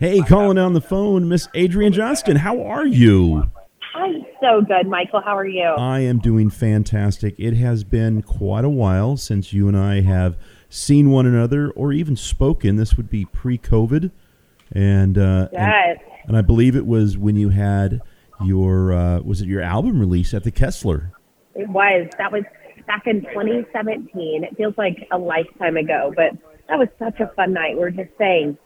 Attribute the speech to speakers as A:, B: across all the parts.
A: Hey, calling on the phone, Miss Adrian Johnston. How are you?
B: I'm so good, Michael. How are you?
A: I am doing fantastic. It has been quite a while since you and I have seen one another or even spoken. This would be pre-COVID, and uh,
B: yes.
A: and, and I believe it was when you had your uh, was it your album release at the Kessler?
B: It was. That was back in 2017. It feels like a lifetime ago, but that was such a fun night. We are just saying.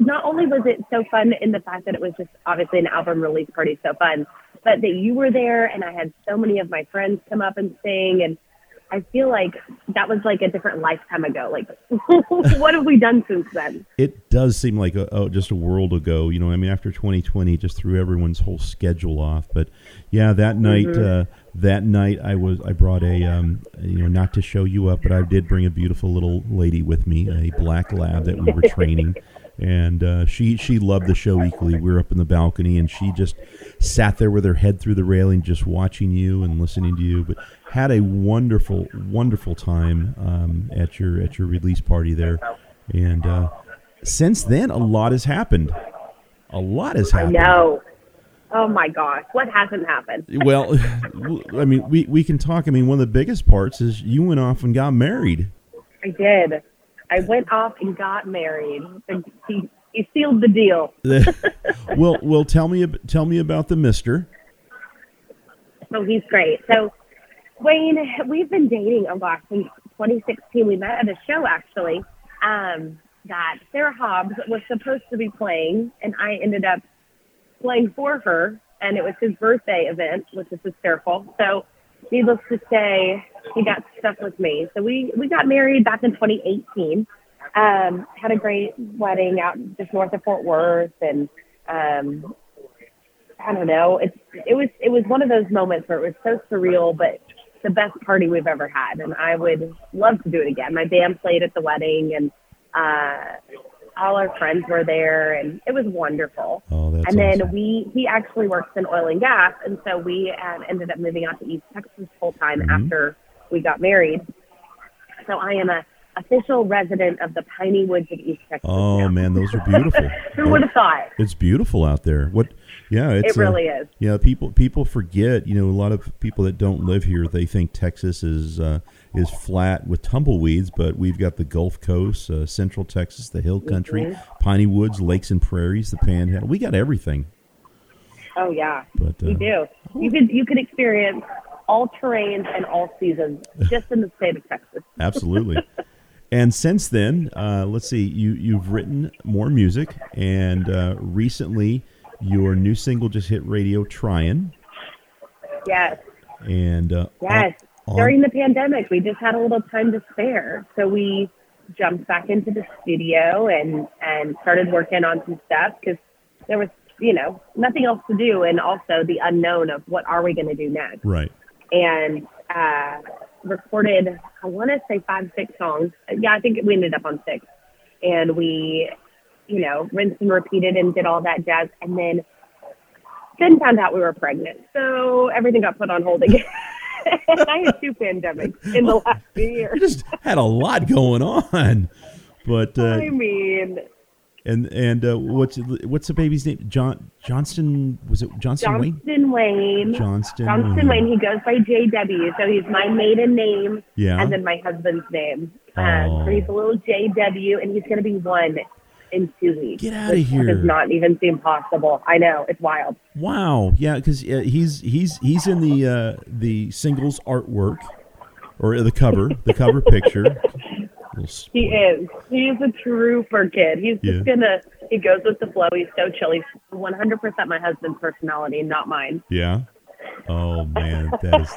B: Not only was it so fun in the fact that it was just obviously an album release party, so fun, but that you were there and I had so many of my friends come up and sing and I feel like that was like a different lifetime ago. Like, what have we done since then?
A: It does seem like a, oh, just a world ago. You know, I mean, after 2020, just threw everyone's whole schedule off. But yeah, that night, mm-hmm. uh, that night, I was I brought a, um, you know, not to show you up, but I did bring a beautiful little lady with me, a black lab that we were training. And uh, she she loved the show equally. We were up in the balcony, and she just sat there with her head through the railing, just watching you and listening to you. But had a wonderful, wonderful time um, at your at your release party there, and uh, since then, a lot has happened. A lot has happened.
B: I know. Oh my gosh, what hasn't happened?
A: well, I mean, we, we can talk. I mean, one of the biggest parts is you went off and got married.
B: I did. I went off and got married. He, he sealed the deal.
A: well, well, tell me tell me about the Mister.
B: Oh, he's great. So, Wayne, we've been dating a lot since 2016. We met at a show actually um, that Sarah Hobbs was supposed to be playing, and I ended up playing for her, and it was his birthday event, which is hysterical. So needless to say, he got stuck with me. So we, we got married back in 2018. Um, had a great wedding out just north of Fort Worth, and um, I don't know. It's it was it was one of those moments where it was so surreal, but the best party we've ever had, and I would love to do it again. My band played at the wedding, and uh, all our friends were there, and it was wonderful.
A: Oh, that's
B: and then
A: awesome.
B: we he actually works in oil and gas, and so we uh, ended up moving out to East Texas full time mm-hmm. after we got married. So I am a official resident of the piney woods of East Texas.
A: Oh
B: now.
A: man, those are beautiful.
B: Who would have thought?
A: It's beautiful out there. What? Yeah, it's,
B: it really uh, is.
A: Yeah, people people forget. You know, a lot of people that don't live here they think Texas is uh, is flat with tumbleweeds, but we've got the Gulf Coast, uh, Central Texas, the Hill Country, mm-hmm. piney woods, lakes and prairies, the Panhandle. We got everything.
B: Oh yeah, but, uh, we do. You could you could experience all terrains and all seasons just in the state of Texas.
A: Absolutely. And since then, uh, let's see, you you've written more music, and uh, recently your new single just hit radio, "Trying."
B: Yes.
A: And uh,
B: yes, on, during the pandemic, we just had a little time to spare, so we jumped back into the studio and and started working on some stuff because there was you know nothing else to do, and also the unknown of what are we going to do next.
A: Right.
B: And uh, recorded, I want to say five, six songs. Yeah, I think we ended up on six. And we, you know, rinsed and repeated and did all that jazz. And then then found out we were pregnant. So everything got put on hold again. I had two pandemics in the last few years.
A: You just had a lot going on. But uh,
B: I mean,
A: and and uh, what's what's the baby's name? John Johnston was it Johnston, Wayne?
B: Johnston Wayne?
A: Wayne. Johnston.
B: Johnston Wayne. Wayne. He goes by JW, so he's my maiden name.
A: Yeah.
B: And then my husband's name.
A: Oh.
B: Um, so he's a little JW, and he's going to be one in two weeks.
A: Get out of here!
B: Does not even seem possible. I know it's wild.
A: Wow. Yeah, because uh, he's he's he's in the uh, the singles artwork or the cover, the cover picture.
B: He is. He's a trooper kid. He's yeah. just gonna. He goes with the flow. He's so chill. He's 100 percent my husband's personality, not mine.
A: Yeah. Oh man, that is.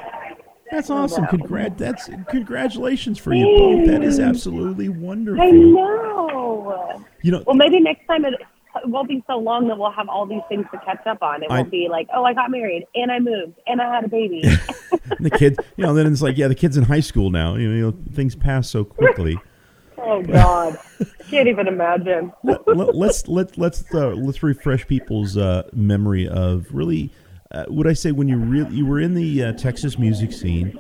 A: That's oh, awesome. Congrat. That's congratulations for you both. That is absolutely wonderful.
B: I know.
A: You know.
B: Well, maybe next time it won't be so long that we'll have all these things to catch up on. It won't be like, oh, I got married and I moved and I had a baby.
A: the kids, you know, then it's like, yeah, the kid's in high school now. You know, you know things pass so quickly.
B: Oh God, I can't even imagine.
A: let, us let, let, let's uh, let's refresh people's uh, memory of really. Uh, would I say when you really you were in the uh, Texas music scene,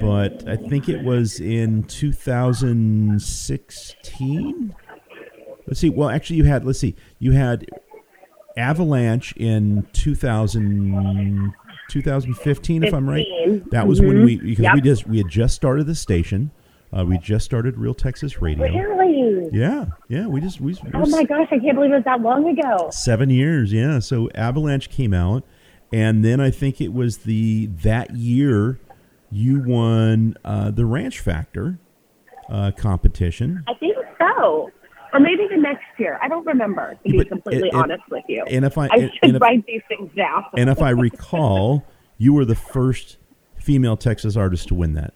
A: but I think it was in 2016 let's see. Well, actually, you had let's see, you had Avalanche in 2000, 2015, if I'm right. That was when
B: Mhm.
A: we because
B: Yep.
A: we just we had just started the station. Uh, we just started Real Texas Radio.
B: Really?
A: Yeah, yeah. We just we,
B: Oh my gosh, I can't believe it was that long ago.
A: seven years. Yeah. So Avalanche came out, and then I think it was the that year you won uh, the Ranch Factor uh, competition.
B: I think so. Or maybe the next year. I don't remember, to be
A: But-
B: completely
A: and- and-
B: honest with you.
A: And if I
B: I should
A: and if,
B: write these things down.
A: and if I recall, you were the first female Texas artist to win that.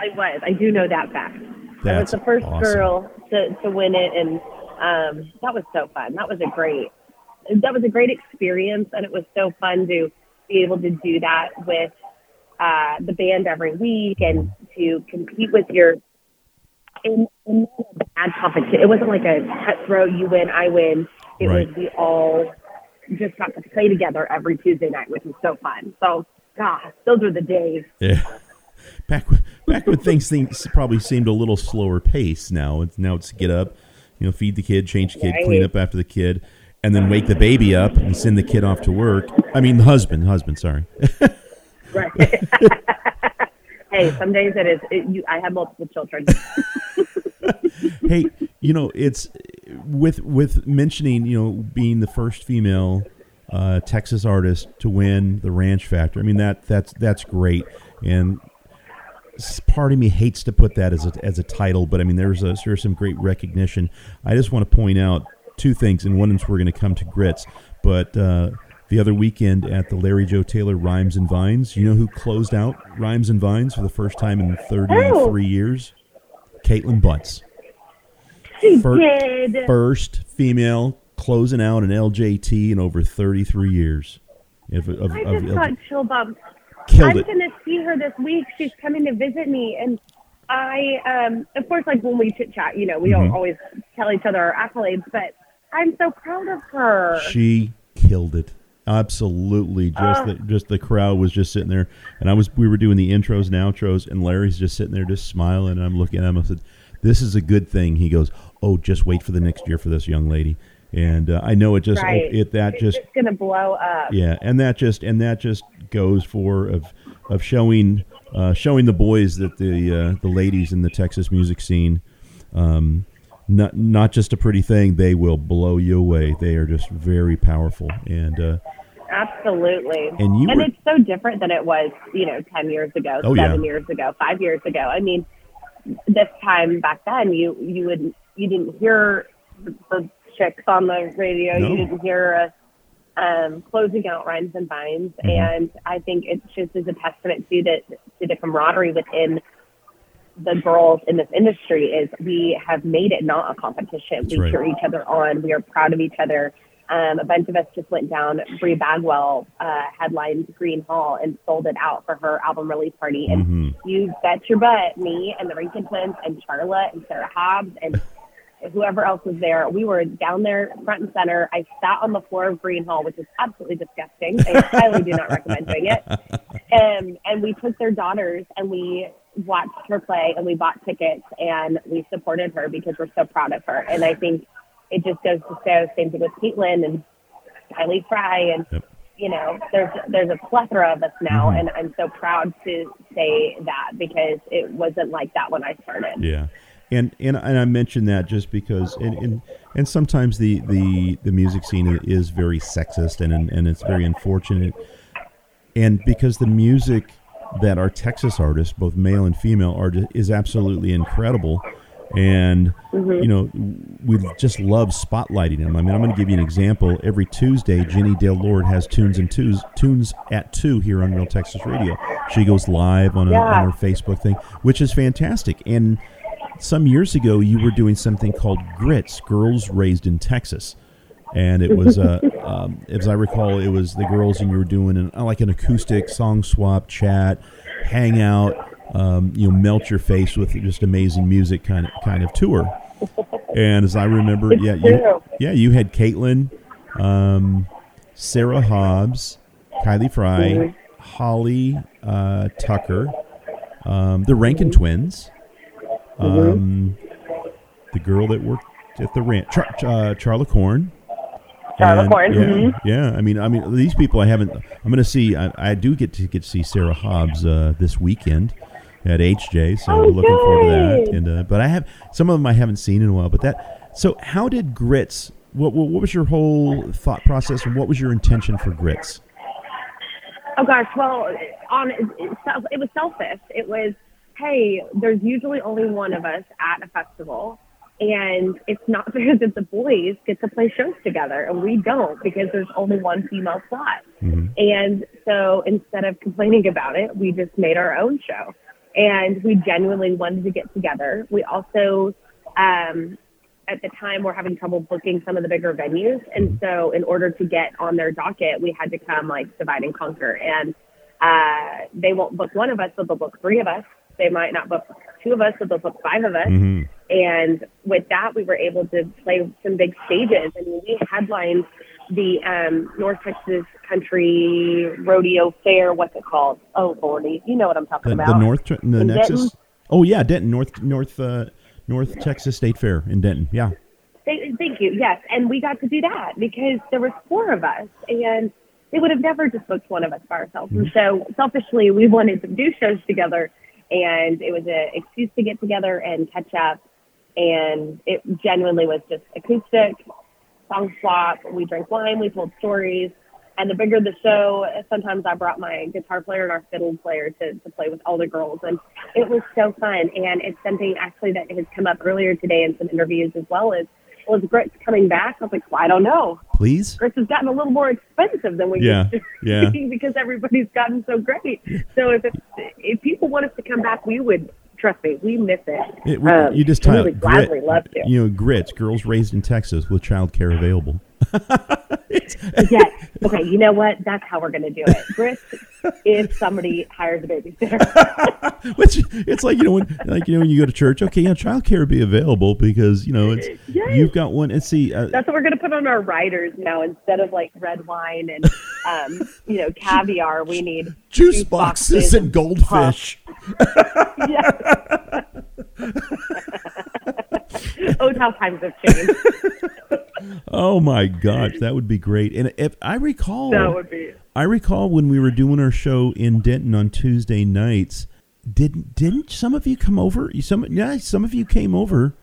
B: I was. I do know that fact. I was the first
A: awesome.
B: girl to, to win it, and um, that was so fun. That was a great, that was a great experience, and it was so fun to be able to do that with uh, the band every week and to compete with your in, in a bad competition. It wasn't like a cutthroat, you win, I win. It
A: Right.
B: was we all just got to play together every Tuesday night, which was so fun. So, gosh, those were the days.
A: Yeah. Back back when things things probably seemed a little slower pace. Now it's now it's get up, you know, feed the kid, change the kid, clean up after the kid, and then wake the baby up and send the kid off to work. I mean, the husband, husband. Sorry.
B: Right. hey, some days it is. It, you, I have multiple children.
A: hey, you know, it's with with mentioning, you know, being the first female uh, Texas artist to win the Ranch Factor. I mean that that's that's great, and part of me hates to put that as a as a title, but I mean there's a there's some great recognition. I just want to point out two things, and one is we're going to come to grits, but. Uh, the other weekend at the Larry Joe Taylor Rhymes and Vines, you know who closed out Rhymes and Vines for the first time in 33 years? Kaitlin Butts
B: She
A: Fir-
B: did.
A: first female closing out an LJT in over 33 years. Of, of,
B: I just
A: of-
B: got chill bumps.
A: Killed
B: I'm
A: it.
B: gonna see her this week. She's coming to visit me, and I, um, of course, like when we chit chat, you know, we
A: Mhm.
B: don't always tell each other our accolades, but I'm so proud of her.
A: She killed it. Absolutely, just
B: Ah.
A: the just the crowd was just sitting there, and I was we were doing the intros and outros, and Larry's just sitting there just smiling, and I'm looking at him. I said, "This is a good thing." He goes, "Oh, just wait for the next year for this young lady," and uh, I know it just
B: right.
A: it that
B: it's
A: just
B: just gonna blow up.
A: Yeah, and that just and that just goes for of of showing uh, showing the boys that the uh, the ladies in the Texas music scene, um, not not just a pretty thing. They will blow you away. They are just very powerful, and uh,
B: Absolutely.
A: And you were-
B: it's so different than it was, you know, 10 years ago,
A: Oh, yeah.
B: seven years ago, five years ago. I mean, this time back then, you, you would, you didn't hear the, the chicks on the radio.
A: No.
B: You didn't hear, us um, closing out Rhymes and Vines.
A: Mhm.
B: And I think it just is a testament to the, to the camaraderie within the girls in this industry is we have made it not a competition.
A: That's
B: we
A: right.
B: cheer each other on. We are proud of each other. Um, a bunch of us just went down. Bri Bagwell uh, headlined Gruene Hall and sold it out for her album release party. And
A: Mhm.
B: you bet your butt, me and the Rankin twins and Charlotte and Sarah Hobbs and whoever else was there, we were down there front and center. I sat on the floor of Gruene Hall, which is absolutely disgusting. I highly do not recommend doing it. Um, and we took their daughters and we watched her play and we bought tickets and we supported her because we're so proud of her. And I think it just goes to show same thing with Kaitlin and Kylie Frey and
A: Yep.
B: you know, there's there's a plethora of us now
A: Mhm.
B: and I'm so proud to say that because it wasn't like that when I started.
A: Yeah, and and and I mention that just because, and and, and sometimes the, the the music scene is very sexist, and and it's very unfortunate, and because the music that our Texas artists, both male and female, are is absolutely incredible, and mm-hmm. you know we just love spotlighting them. I mean, I'm going to give you an example. Every Tuesday, Jenny Dale Lord has tunes and twos tunes at two here on Real Texas Radio. She goes live on, a,
B: Yeah.
A: on her Facebook thing, which is fantastic. And some years ago, you were doing something called Grits, Girls Raised in Texas. And it was, uh, um, as I recall, it was the girls, and you were doing an, uh, like an acoustic song swap, chat, hangout, um, you know, melt your face with just amazing music kind of kind of tour. And as I remember, yeah, you, yeah, you had Kaitlin, um, Sarah Hobbs, Kylie Frey,
B: Mhm.
A: Holly uh, Tucker, um, the Rankin
B: Mm-hmm.
A: twins, um, the girl that worked at the ranch. Char- uh, Charla Corn.
B: Charla Corn,
A: Yeah,
B: mhm.
A: yeah. I mean, I mean, these people I haven't. I'm going to see. I, I do get to get to see Sarah Hobbs uh, this weekend at HJ, so
B: Oh,
A: we're looking forward to that. And uh, but I have some of them I haven't seen in a while. But that. So how did Grits? What, what what was your whole thought process, and what was your intention for Grits?
B: Oh gosh, well, on it it was selfish. It was, hey, there's usually only one of us at a festival, and it's not fair that the boys get to play shows together and we don't because there's only one female slot. And so instead of complaining about it, we just made our own show, and we genuinely wanted to get together. We also um, at the time were having trouble booking some of the bigger venues. And so in order to get on their docket, we had to come like divide and conquer. And uh, they won't book one of us, but they'll book three of us. They might not book two of us, but they'll book five of us.
A: Mhm.
B: And with that, we were able to play some big stages. I mean, we headlined the um, North Texas Country Rodeo Fair. What's it called? Oh, Lordy. You know what I'm talking
A: The,
B: about.
A: the North, the
B: In
A: Nexus.
B: Denton?
A: Oh yeah, Denton, North North uh, North Texas State Fair in Denton. Yeah.
B: Thank, thank you. Yes, and we got to do that because there was four of us, and they would have never just booked one of us by ourselves. And so, selfishly, we wanted to do shows together, and it was an excuse to get together and catch up. And it genuinely was just acoustic, song swap. We drank wine, we told stories. And the bigger the show, sometimes I brought my guitar player and our fiddle player to, to play with all the girls. And it was so fun. And it's something actually that has come up earlier today in some interviews as well as, well, is Grits coming back? I was like, well, I don't know.
A: Please.
B: Grits has gotten a little more expensive than we
A: Yeah,
B: used to
A: yeah.
B: because everybody's gotten so great. So if, if people want us to come back, we would, trust me, we miss it.
A: It, we-
B: Um,
A: you just type
B: really gladly love to.
A: You know, grits. Girls raised in Texas with child care available.
B: Yes. Okay. You know what? That's how we're going to do it. Grits, if somebody hires a babysitter.
A: Which it's like you know when like you know when you go to church. Okay, yeah, child care be available because you know it's
B: Yes.
A: you've got one. And see, uh,
B: That's what we're going to put on our riders now. Instead of like red wine and, um, you know, caviar, we need
A: juice
B: juice
A: boxes
B: boxes
A: and goldfish.
B: Yeah. Oh, how times have changed.
A: Oh my gosh, that would be great. And if I recall,
B: That would be.
A: I recall when we were doing our show in Denton on Tuesday nights. Didn't didn't some of you come over? Some yeah, some of you came over,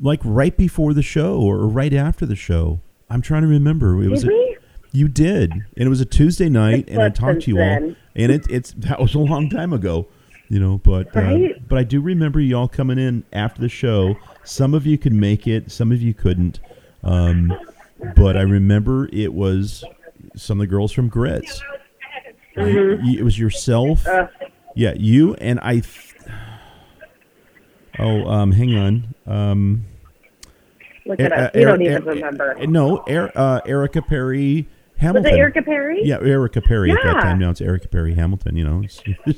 A: like right before the show or right after the show. I'm trying to remember. It was
B: Did
A: a-? You did, and it was a Tuesday night, and I talked to you all, and it, it's that was a long time ago, you know. But uh, but I do remember y'all coming in after the show. Some of you could make it, some of you couldn't. Um, but I remember it was some of the girls from Grits. You- it was yourself,
B: Uh,
A: yeah, you and I. Th- oh, um, hang on. Um,
B: look it
A: uh.
B: You
A: Er-
B: don't even
A: Er-
B: remember.
A: uh, no, er, uh, Erica Perry Hamilton.
B: Was it Erica Perry?
A: Yeah, Erica Perry at that
B: Yeah.
A: time. Now it's Erica Perry Hamilton. You know,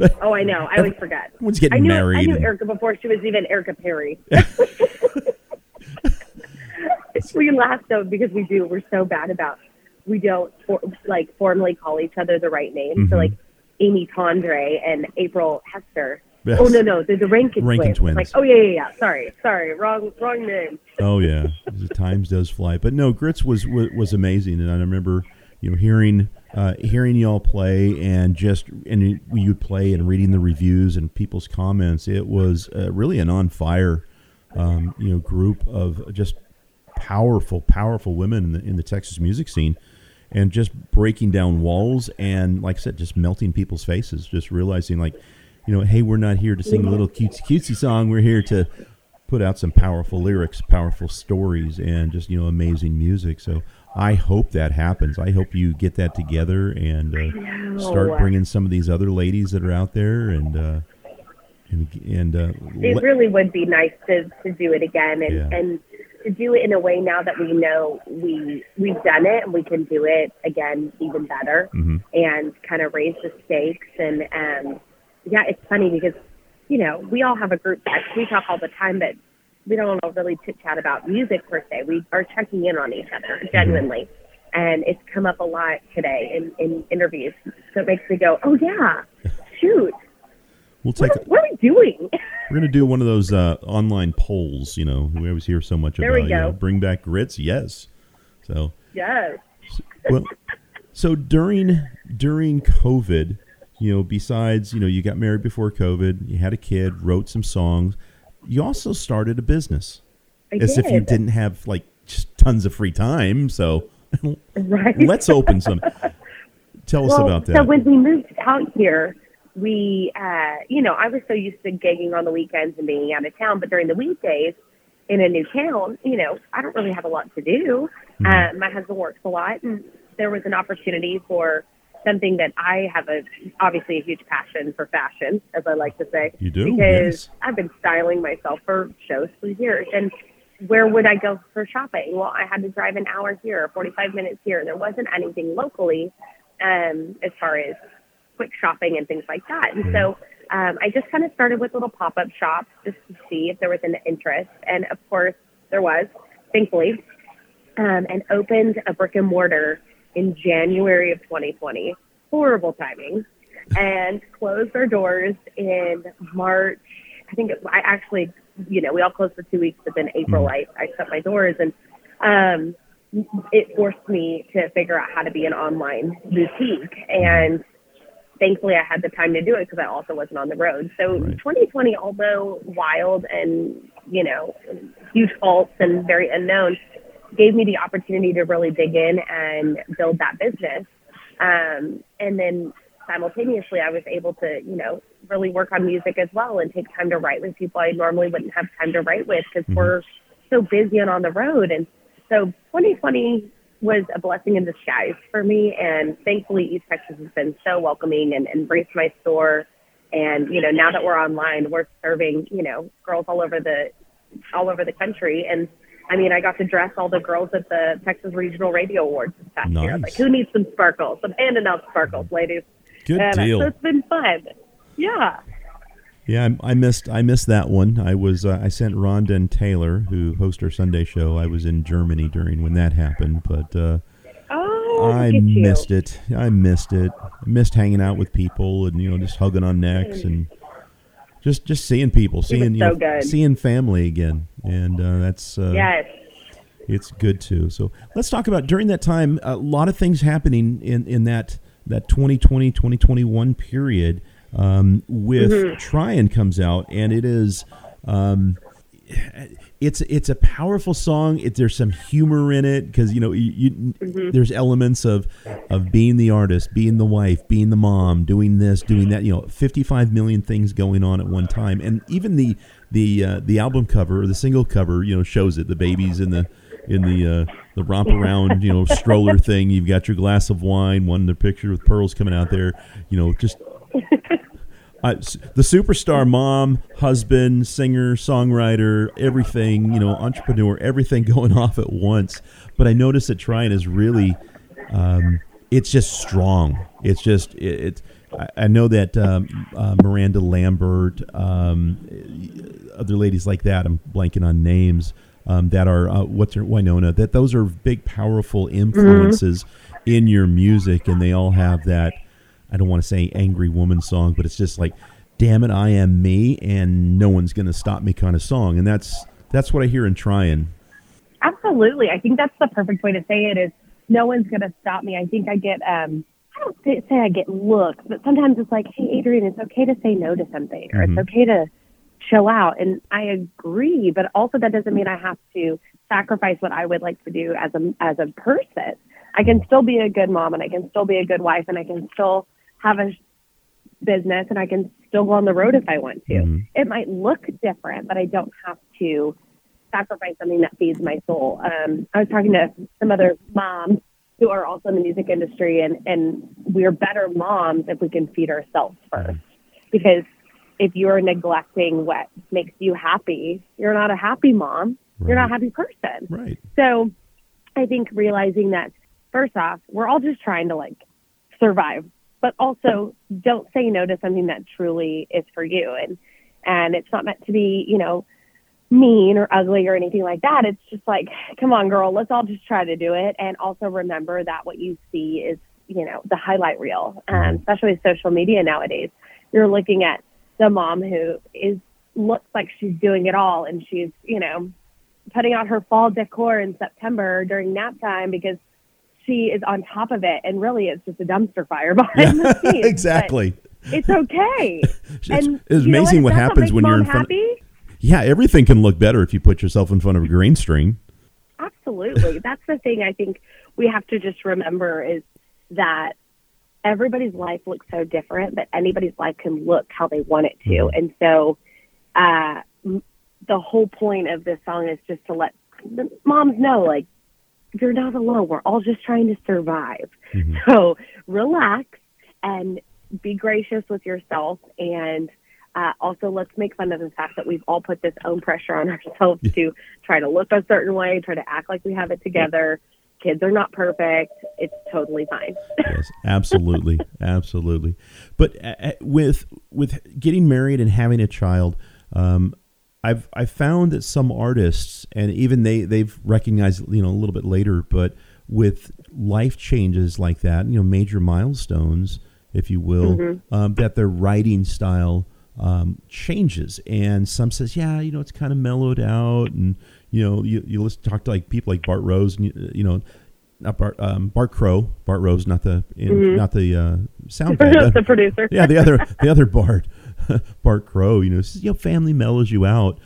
B: Oh, I know. I always forget.
A: everyone's getting
B: I knew,
A: married.
B: I knew
A: and-
B: Erica before she was even Erica Perry. we laugh though because we do. We're so bad about we don't for, like formally call each other the right name. So
A: Mhm.
B: like Amy Tondre and April Hester.
A: Yes.
B: Oh no no, they're the Rankin,
A: Rankin
B: twins.
A: twins.
B: Like oh yeah yeah yeah. Sorry sorry wrong wrong name.
A: Oh yeah, the times does fly. But no, Grits was was, was amazing, and I remember you know hearing uh, hearing y'all play and just and you play and reading the reviews and people's comments. It was uh, really an on fire um, you know group of just powerful powerful women in the in the Texas music scene. And just breaking down walls, and like I said, just melting people's faces. Just realizing, like, you know, hey, we're not here to sing a little cutesy cutesy song. We're here to put out some powerful lyrics, powerful stories, and just you know amazing music. So I hope that happens. I hope you get that together and uh, start bringing some of these other ladies that are out there and uh, and and uh,
B: It
A: let-
B: really would be nice to to do it again and
A: Yeah.
B: and to do it in a way now that we know we we've done it and we can do it again even better
A: Mhm.
B: and kind of raise the stakes and um yeah it's funny because you know we all have a group text we talk all the time but we don't all really chit chat about music per se we are checking in on each other genuinely and it's come up a lot today in in interviews so it makes me go oh yeah shoot
A: We'll take.
B: What, what are we doing?
A: We're gonna do one of those uh, online polls. You know, we always hear so much
B: There
A: about.
B: we
A: You know, bring back grits. Yes. So
B: yes.
A: well, so during during COVID, you know, besides you know, you got married before COVID, you had a kid, wrote some songs. You also started a business,
B: I
A: as
B: did.
A: if you didn't have like just tons of free time. So
B: Right.
A: let's open some. Tell us about that.
B: So when we moved out here, we, uh, you know, I was so used to gigging on the weekends and being out of town, but during the weekdays in a new town, you know, I don't really have a lot to do.
A: Mm-hmm.
B: Uh, my husband works a lot, and there was an opportunity for something that I have a obviously a huge passion for fashion, as I like to say.
A: You do?
B: because
A: Yes.
B: I've been styling myself for shows for years, and where would I go for shopping? Well, I had to drive an hour here, 45 minutes here. There wasn't anything locally um, as far as quick shopping and things like that. And so um, I just kind of started with little pop up shops just to see if there was an interest. And of course, there was, thankfully, um, and opened a brick and mortar in January of 2020. Horrible timing. And closed our doors in March. I think it, I actually, you know, we all closed for two weeks, but then April I, I shut my doors and um, it forced me to figure out how to be an online boutique. And thankfully I had the time to do it because I also wasn't on the road. So
A: Right.
B: 2020, although wild and, you know, huge faults and very unknown, gave me the opportunity to really dig in and build that business. Um, and then simultaneously, I was able to, you know, really work on music as well and take time to write with people I normally wouldn't have time to write with because we're so busy and on the road. And so 2020 was a blessing in disguise for me. And thankfully, East Texas has been so welcoming and embraced my store. And, you know, now that we're online, we're serving, you know, girls all over the, all over the country. And I mean, I got to dress all the girls at the Texas Regional Radio Awards this past year.
A: Nice.
B: Like, who needs some sparkles? I'm handing out sparkles, ladies.
A: Good
B: and uh,
A: deal.
B: So it's been fun. Yeah.
A: Yeah, I, I missed I missed that one. I was uh, I sent Rhonda and Taylor, who host our Sunday show. I was in Germany during when that happened, but uh,
B: Oh,
A: I
B: look at you.
A: missed it. I missed it. I missed hanging out with people and you know just hugging on necks and just just seeing people, seeing you
B: so good.
A: seeing family again, and uh, that's uh,
B: Yes.
A: it's good too. So let's talk about during that time. A lot of things happening in in that that 2020 2021 period um, with
B: Mm-hmm.
A: Trying comes out, and it is. Um, it's it's a powerful song. It, there's some humor in it because you know you, you,
B: Mm-hmm.
A: there's elements of of being the artist, being the wife, being the mom, doing this, doing that. You know, 55 million things going on at one time, and even the the uh, the album cover or the single cover, you know, shows it. The babies in the in the uh, the romp around, you know, stroller thing. You've got your glass of wine, one the picture with pearls coming out there. You know, just s- the superstar mom, husband, singer, songwriter, everything, you know, entrepreneur, everything going off at once. But I noticed that Trying is really, um, it's just strong. It's just, it, it I, I know that um, uh, Miranda Lambert, um, other ladies like that, I'm blanking on names, um, that are, uh, what's her, Winona, that those are big, powerful influences in your music, and they all have that. I don't want to say angry woman song, but it's just like, damn it, I am me, and no one's going to stop me kind of song, and that's that's what I hear in Trying.
B: Absolutely. I think that's the perfect way to say it is no one's going to stop me. I think I get, um, I don't say, I get looks, but sometimes it's like, hey, Adrian, it's okay to say no to something or
A: Mhm.
B: it's okay to chill out. And I agree, but also that doesn't mean I have to sacrifice what I would like to do as a, as a person. I can still be a good mom and I can still be a good wife and I can still have a business and I can still go on the road if I want to.
A: Mhm.
B: It might look different, but I don't have to sacrifice something that feeds my soul. Um, I was talking to some other moms who are also in the music industry, and, and we're better moms if we can feed ourselves first. Because if you're neglecting what makes you happy, you're not a happy mom. You're not a happy person.
A: Right.
B: So I think realizing that first off, we're all just trying to like survive, but also don't say no to something that truly is for you. And, and it's not meant to be, you know, mean or ugly or anything like that. It's just like, come on, girl, let's all just try to do it. And also remember that what you see is, you know, the highlight reel, um, especially with social media nowadays. You're looking at the mom who is looks like she's doing it all and she's, you know, putting out her fall decor in September during nap time because she is on top of it and really it's just a dumpster fire behind
A: yeah,
B: the scenes.
A: exactly.
B: It's okay.
A: It's,
B: and
A: it's amazing what,
B: that's
A: happens when you're in front.
B: happy,
A: Of, yeah, everything can look better if you put yourself in front of a green screen.
B: Absolutely. That's the thing I think we have to just remember is that everybody's life looks so different, but anybody's life can look how they want it to.
A: Mhm.
B: And so uh, m- the whole point of this song is just to let the moms know, like, you're not alone. We're all just trying to survive.
A: Mhm.
B: So relax and be gracious with yourself and uh, also let's make fun of the fact that we've all put this own pressure on ourselves to try to look a certain way, try to act like we have it together. Kids are not perfect. It's totally fine.
A: yes, absolutely, absolutely. But uh, uh, with with getting married and having a child, um, I've I found that some artists and even they they've recognized you know a little bit later, but with life changes like that, you know, major milestones, if you will, um, that their writing style um, changes. And some says, yeah, you know, it's kind of mellowed out, and you know, you you listen talk to like people like Bart Rose, and you, you know. Not Bart, um, Bart Crow, Bart Rose, not the in, not the uh, sound guy,
B: the producer.
A: yeah, the other the other Bart, Bart Crow, you know, says, you know, family mellows you out.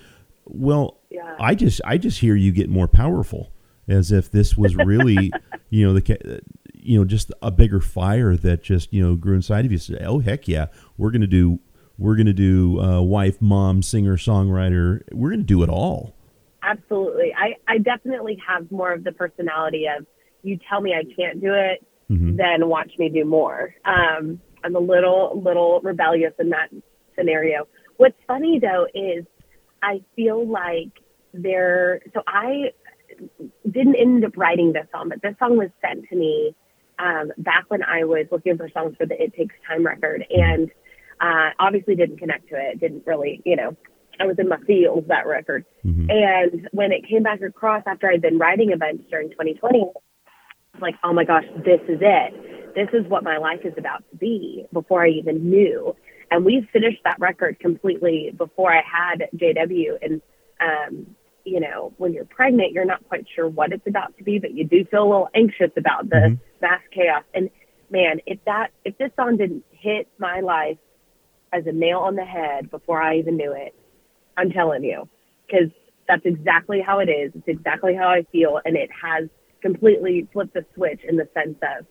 A: Well,
B: Yeah.
A: I just I just hear you get more powerful, as if this was really, you know, the you know just a bigger fire that just you know grew inside of you. Say, oh heck yeah, we're gonna do we're gonna do uh, wife, mom, singer, songwriter. We're gonna do it all.
B: Absolutely. I, I definitely have more of the personality of you tell me I can't do it,
A: Mhm.
B: then watch me do more. Um, I'm a little, little rebellious in that scenario. What's funny though is I feel like there, so I didn't end up writing this song, but this song was sent to me um, back when I was looking for songs for the It Takes Time record. And uh, obviously didn't connect to it, didn't really, you know, I was in my feels that record.
A: Mhm.
B: And when it came back across after I'd been writing a bunch during 2020, I like, oh my gosh, this is it. This is what my life is about to be before I even knew. And we finished that record completely before I had JW. And, um, you know, when you're pregnant, you're not quite sure what it's about to be, but you do feel a little anxious about the
A: Mhm.
B: mass chaos. And man, if that, if this song didn't hit my life as a nail on the head before I even knew it, I'm telling you, because that's exactly how it is. It's exactly how I feel, and it has completely flipped the switch in the sense of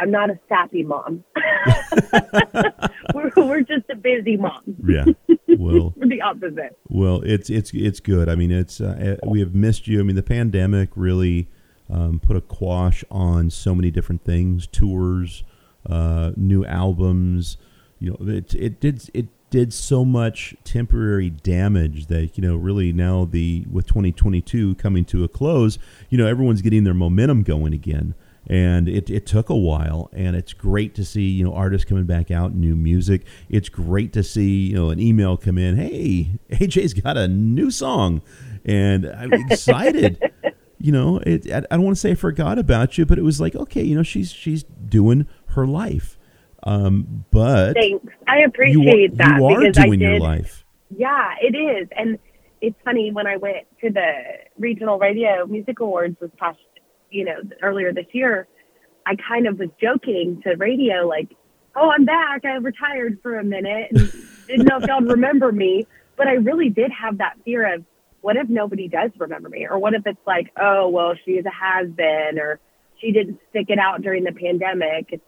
B: I'm not a sappy mom. we're, we're just a busy mom.
A: Yeah. Well,
B: We're the opposite.
A: Well, it's it's it's good. I mean, it's uh, we have missed you. I mean, the pandemic really um, put a quash on so many different things: tours, uh, new albums. You know, it it did it did so much temporary damage that you know really now the with 2022 coming to a close, you know, everyone's getting their momentum going again. And it, it took a while, and it's great to see you know artists coming back out, new music. It's great to see you know an email come in. Hey, AJ's got a new song, and I'm excited. you know, it, I don't want to say I forgot about you, but it was like okay, you know, she's she's doing her life. Um, but
B: Thanks. I
A: you
B: appreciate that
A: you are
B: because I
A: doing
B: did.
A: your life.
B: Yeah, it is. And it's funny when I went to the regional radio music awards this past, you know, earlier this year, I kind of was joking to radio like, "Oh, I'm back. I retired for a minute and didn't know if y'all remember me." But I really did have that fear of what if nobody does remember me, or what if it's like, "Oh, well, she's a has been," or she didn't stick it out during the pandemic. It's,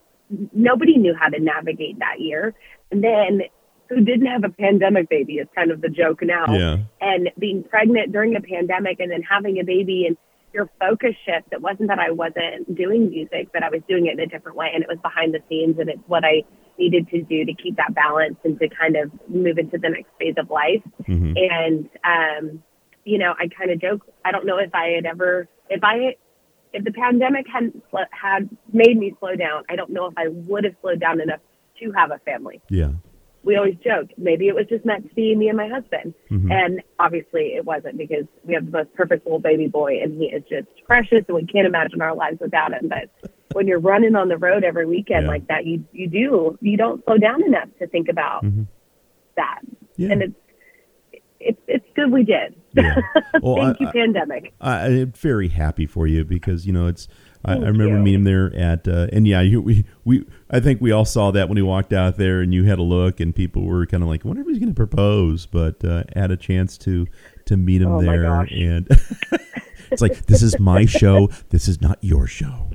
B: nobody knew how to navigate that year. And then who didn't have a pandemic baby is kind of the joke now.
A: Yeah.
B: And being pregnant during a pandemic and then having a baby and your focus shift. It wasn't that I wasn't doing music, but I was doing it in a different way and it was behind the scenes and it's what I needed to do to keep that balance and to kind of move into the next phase of life.
A: Mhm.
B: And um, you know, I kind of joke. I don't know if I had ever, if I, if the pandemic hadn't had made me slow down, I don't know if I would have slowed down enough to have a family.
A: Yeah.
B: We always joke maybe it was just meant to be me and my husband,
A: Mhm.
B: and obviously it wasn't because we have the most perfect little baby boy, and he is just precious, and we can't imagine our lives without him. But when you're running on the road every weekend
A: Yeah.
B: like that, you you do you don't slow down enough to think about
A: Mhm.
B: sad,
A: Yeah.
B: and it's it's it's good we did.
A: Yeah. Well,
B: Thank
A: I-
B: you, pandemic.
A: I, I'm very happy for you because you know it's. I, I remember
B: you.
A: meeting him there at, uh, and yeah, you, we we I think we all saw that when he walked out there, and you had a look, and people were kind of like, I wonder if he's going to propose, but uh, had a chance to to meet him
B: Oh,
A: there, and it's like this is my show, this is not your show.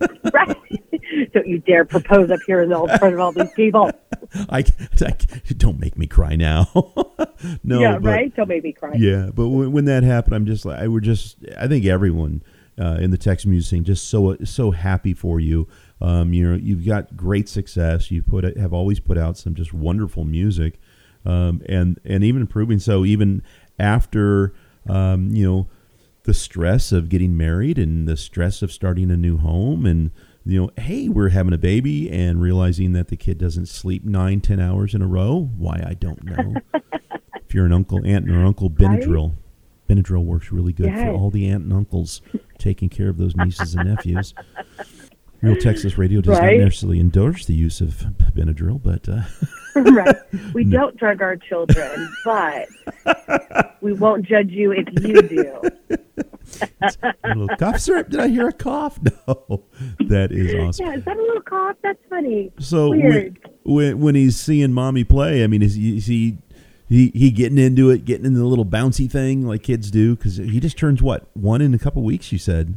B: right? Don't you dare propose up here in all front of all these people.
A: I, I don't make me cry now. no,
B: yeah,
A: but-
B: right. Don't make me cry.
A: Yeah, but when, when that happened, I'm just like I were just I think everyone uh, in the Texas music scene. Just so so happy for you. Um, you know, you've got great success. You put have always put out some just wonderful music, um, and and even proving So even after um, you know the stress of getting married and the stress of starting a new home and you know hey we're having a baby and realizing that the kid doesn't sleep nine ten hours in a row. Why i don't know. If you're an uncle aunt or uncle benadryl benadryl works really good for all the aunt and uncles taking care of those nieces and nephews real texas radio does
B: Right.
A: not necessarily endorse the use of benadryl but uh,
B: right. We don't drug our children, but we won't judge you if you do.
A: a little cough syrup did i hear a cough no that is awesome
B: Yeah, is that a little cough? That's funny.
A: So when, when when he's seeing mommy play, I mean, is he is he he, he getting into it, getting into the little bouncy thing like kids do? Because he just turns what one in a couple weeks. You said,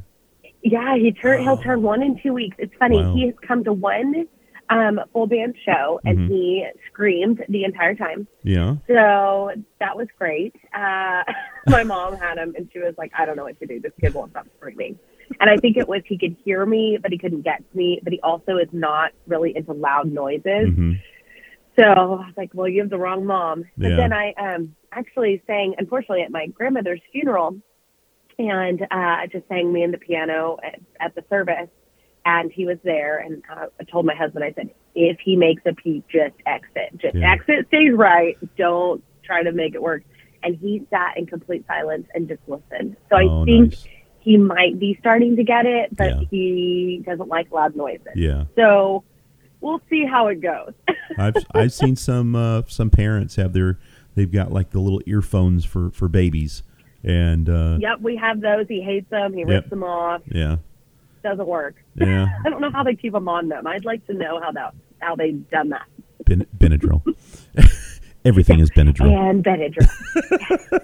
B: Yeah, he turn he'll turn one in two weeks. It's funny.
A: Wow.
B: He has come to one um, full band show and
A: Mhm.
B: he screamed the entire time.
A: yeah,
B: So that was great. Uh, my mom had him and she was like, I don't know what to do. This kid won't stop screaming. And I think it was he could hear me, but he couldn't get to me. But he also is not really into loud noises.
A: hmm
B: So I was like, well, you have the wrong mom. But
A: Yeah.
B: then I um, actually sang, unfortunately, at my grandmother's funeral and uh, just sang me and the piano at, at the service. And he was there. And uh, I told my husband, I said, if he makes a peep, just exit. Just
A: Yeah.
B: exit stage right. Don't try to make it work. And he sat in complete silence and just listened. So I
A: oh,
B: think
A: nice.
B: he might be starting to get it, but
A: Yeah.
B: he doesn't like loud noises.
A: Yeah,
B: So we'll see how it goes.
A: I've I've seen some uh, some parents have their they've got like the little earphones for for babies, and uh,
B: Yep, we have those. He hates them. He
A: Yep.
B: rips them off.
A: yeah,
B: Doesn't work.
A: yeah,
B: I don't know how they keep them on them. I'd like to know how that how they've done that.
A: ben, Benadryl. Everything is Benadryl.
B: And Benadryl.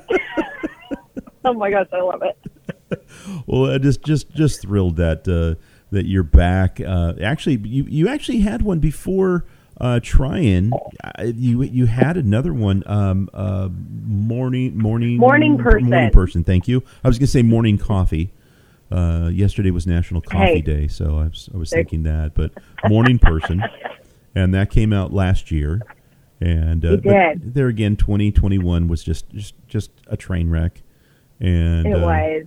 B: oh my gosh, I love it.
A: Well, just just just thrilled that uh, that you're back. Uh, actually, you you actually had one before uh, trying. You you had another one. Um, uh, morning morning
B: Morning person.
A: Morning person. Thank you. I was going to say morning coffee. Uh, yesterday was National Coffee
B: Hey.
A: Day, so I was I was thinking that, but morning person, and that came out last year. And uh, there again, twenty twenty one was just just just a train wreck, and
B: It
A: uh,
B: was.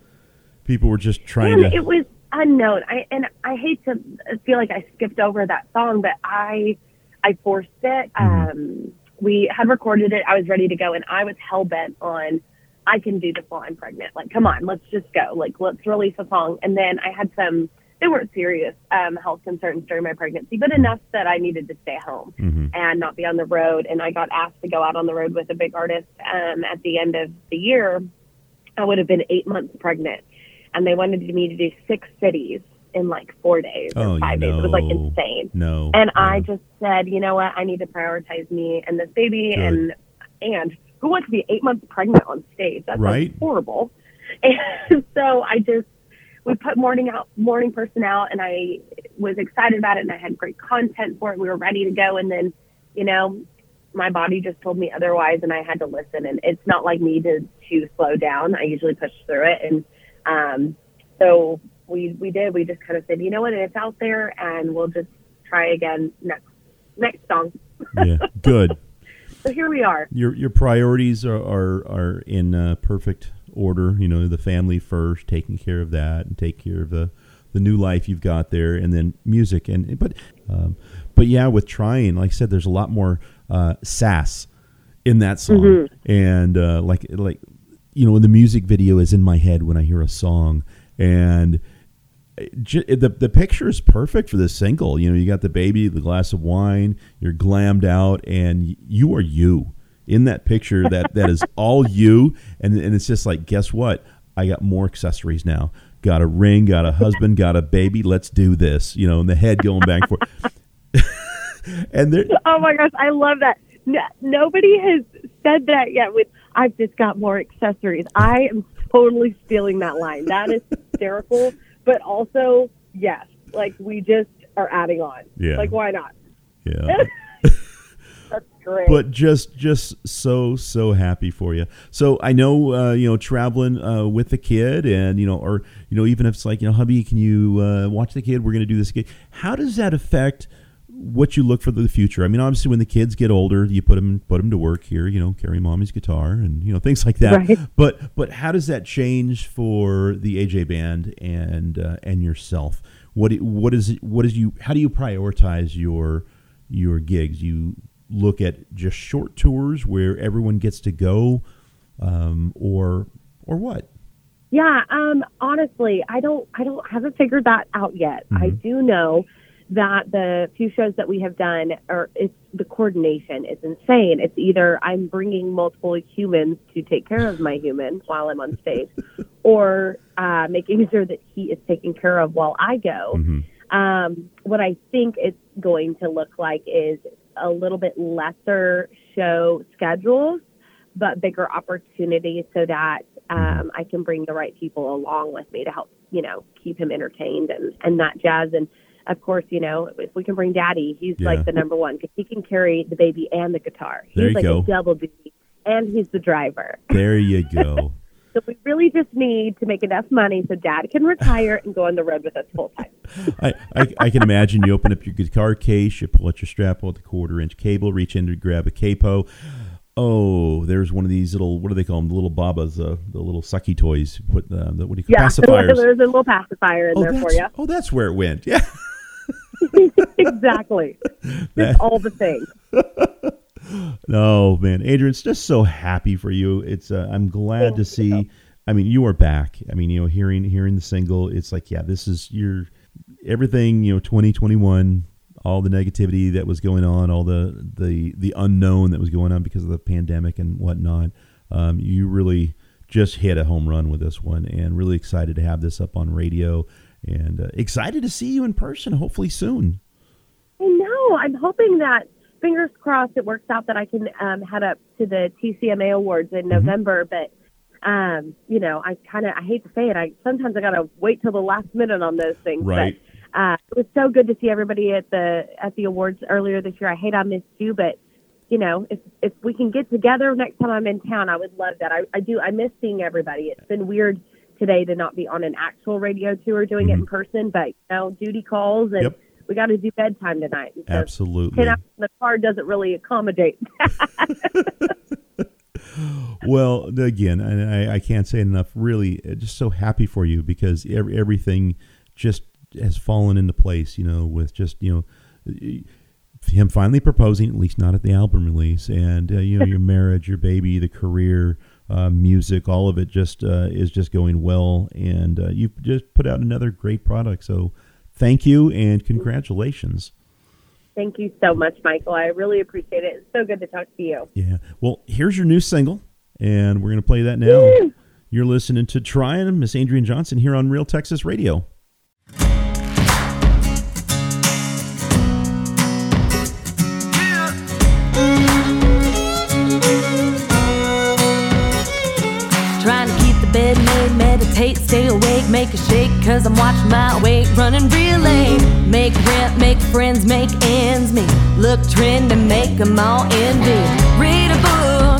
A: people were just trying
B: And
A: to.
B: it was unknown. I and I hate to feel like I skipped over that song, but I I forced it.
A: Mhm.
B: Um, we had recorded it. I was ready to go, and I was hell bent on I can do this while I'm pregnant. Like, come on, let's just go. Like, let's release a song. And then I had some. They weren't serious um, health concerns during my pregnancy, but enough that I needed to stay home
A: Mhm.
B: and not be on the road. And I got asked to go out on the road with a big artist um, at the end of the year. I would have been eight months pregnant, and they wanted me to do six cities in like four days
A: Oh,
B: or five days. It was like insane.
A: No.
B: And I just said, you know what? I need to prioritize me and this baby,
A: Good.
B: and and who wants to be eight months pregnant on stage? That's
A: Right.
B: horrible. And so I just we put morning out morning person out and I was excited about it and I had great content for it. We were ready to go and then, you know, my body just told me otherwise and I had to listen and it's not like me to to slow down. I usually push through it and um so we we did. We just kind of said, you know what, it's out there and we'll just try again next next song.
A: yeah, good.
B: So here we are.
A: Your your priorities are are, are in uh, perfect order. You know, the family first, taking care of that, and take care of the the new life you've got there, and then music. And but um, but yeah, with trying, like I said, there's a lot more uh, sass in that song,
B: Mm-hmm.
A: and uh, like like you know, when the music video is in my head when I hear a song, and the the picture is perfect for this single. You know, you got the baby, the glass of wine, you're glammed out, and you are you. in that picture that that is all you, and and it's just like, guess what? I got more accessories now. Got a ring, got a husband, got a baby. Let's do this. You know, and the head going back and and there,
B: Oh my gosh, I love that. No, nobody has said that yet. With I've just got more accessories. I am totally stealing that line. That is hysterical, but also yes, like we just are adding on.
A: Yeah.
B: Like why not?
A: yeah.
B: That's great.
A: but just just so so happy for you so i know uh, you know traveling uh, with the kid and you know or you know even if it's like you know hubby can you uh, watch the kid we're going to do this again how does that affect what you look for the future. I mean obviously when the kids get older you put them put them to work here you know carry mommy's guitar and you know things like that.
B: Right.
A: but but how does that change for the aj band and uh, and yourself? What what is it what is you how do you prioritize your your gigs? You look at just short tours where everyone gets to go um, or or what?
B: Yeah, um, honestly, I don't, I don't, haven't figured that out yet. I do know that the few shows that we have done are, it's the coordination is insane. It's either I'm bringing multiple humans to take care of my human while I'm on stage, or uh, making sure that he is taken care of while I go. Um, what I think it's going to look like is a little bit lesser show schedules, but bigger opportunities so that um, I can bring the right people along with me to help, you know, keep him entertained and, and that jazz. And of course, you know, if we can bring daddy, he's
A: Yeah.
B: like the number one because he can carry the baby and the guitar. He's
A: There you
B: like
A: go.
B: a double duty and he's the driver.
A: there you go
B: So we really just need to make enough money so dad can retire and go on the road with us full time.
A: I, I, I can imagine you open up your guitar case you pull out your strap pull out the quarter inch cable reach in to grab a capo oh there's one of these little what do they call them the little babas uh, the little sucky toys put uh, the what do you call
B: Yeah,
A: pacifiers
B: there's a little pacifier in
A: oh,
B: there for you.
A: oh that's where it went yeah
B: exactly. Just all the things.
A: No, man, Adrian's just so happy for you. It's uh, I'm glad to see. I mean, you are back. I mean, you know, hearing hearing the single, it's like, yeah, this is your everything. You know, 2021, all the negativity that was going on, all the the the unknown that was going on because of the pandemic and whatnot. Um, you really just hit a home run with this one, and really excited to have this up on radio, and uh, excited to see you in person, hopefully soon.
B: I know. I'm hoping that fingers crossed it works out that I can um, head up to the TCMA Awards in November. But um, you know, I kind of I hate to say it. I sometimes I gotta wait till the last minute on those things.
A: Right.
B: But uh, it was so good to see everybody at the at the awards earlier this year. I hate I missed you, but you know, if if we can get together next time I'm in town, I would love that. I, I do. I miss seeing everybody. It's been weird today to not be on an actual radio tour doing it in person, but you know, duty calls and
A: Yep.
B: we got to do bedtime tonight. So
A: Absolutely.
B: Ten hours in the car doesn't really accommodate.
A: Well, again, I, I can't say enough. Really, uh, just so happy for you because every, everything just has fallen into place. You know, with just you know him finally proposing, at least not at the album release, and uh, you know your marriage, your baby, the career, uh, music, all of it just uh, is just going well, and uh, you've just put out another great product. So, thank you and congratulations.
B: Thank you so much, Michael. I really appreciate it. It's so good to talk to you.
A: Yeah. Well, here's your new single, and we're going to play that now. You're listening to Trying Miss Adrian Johnston here on Real Texas Radio.
C: Bed meditate, stay awake, make a shake, cause I'm watching my weight, running real late. Make rent, make friends, make ends meet. Look trend and make them all envy. Read a book,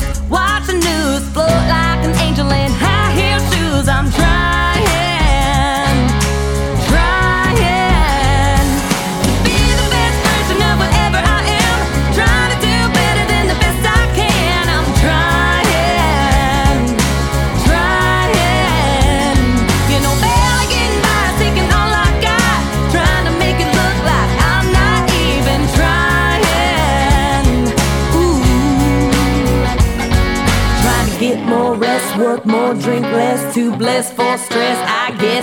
C: too blessed for stress. I guess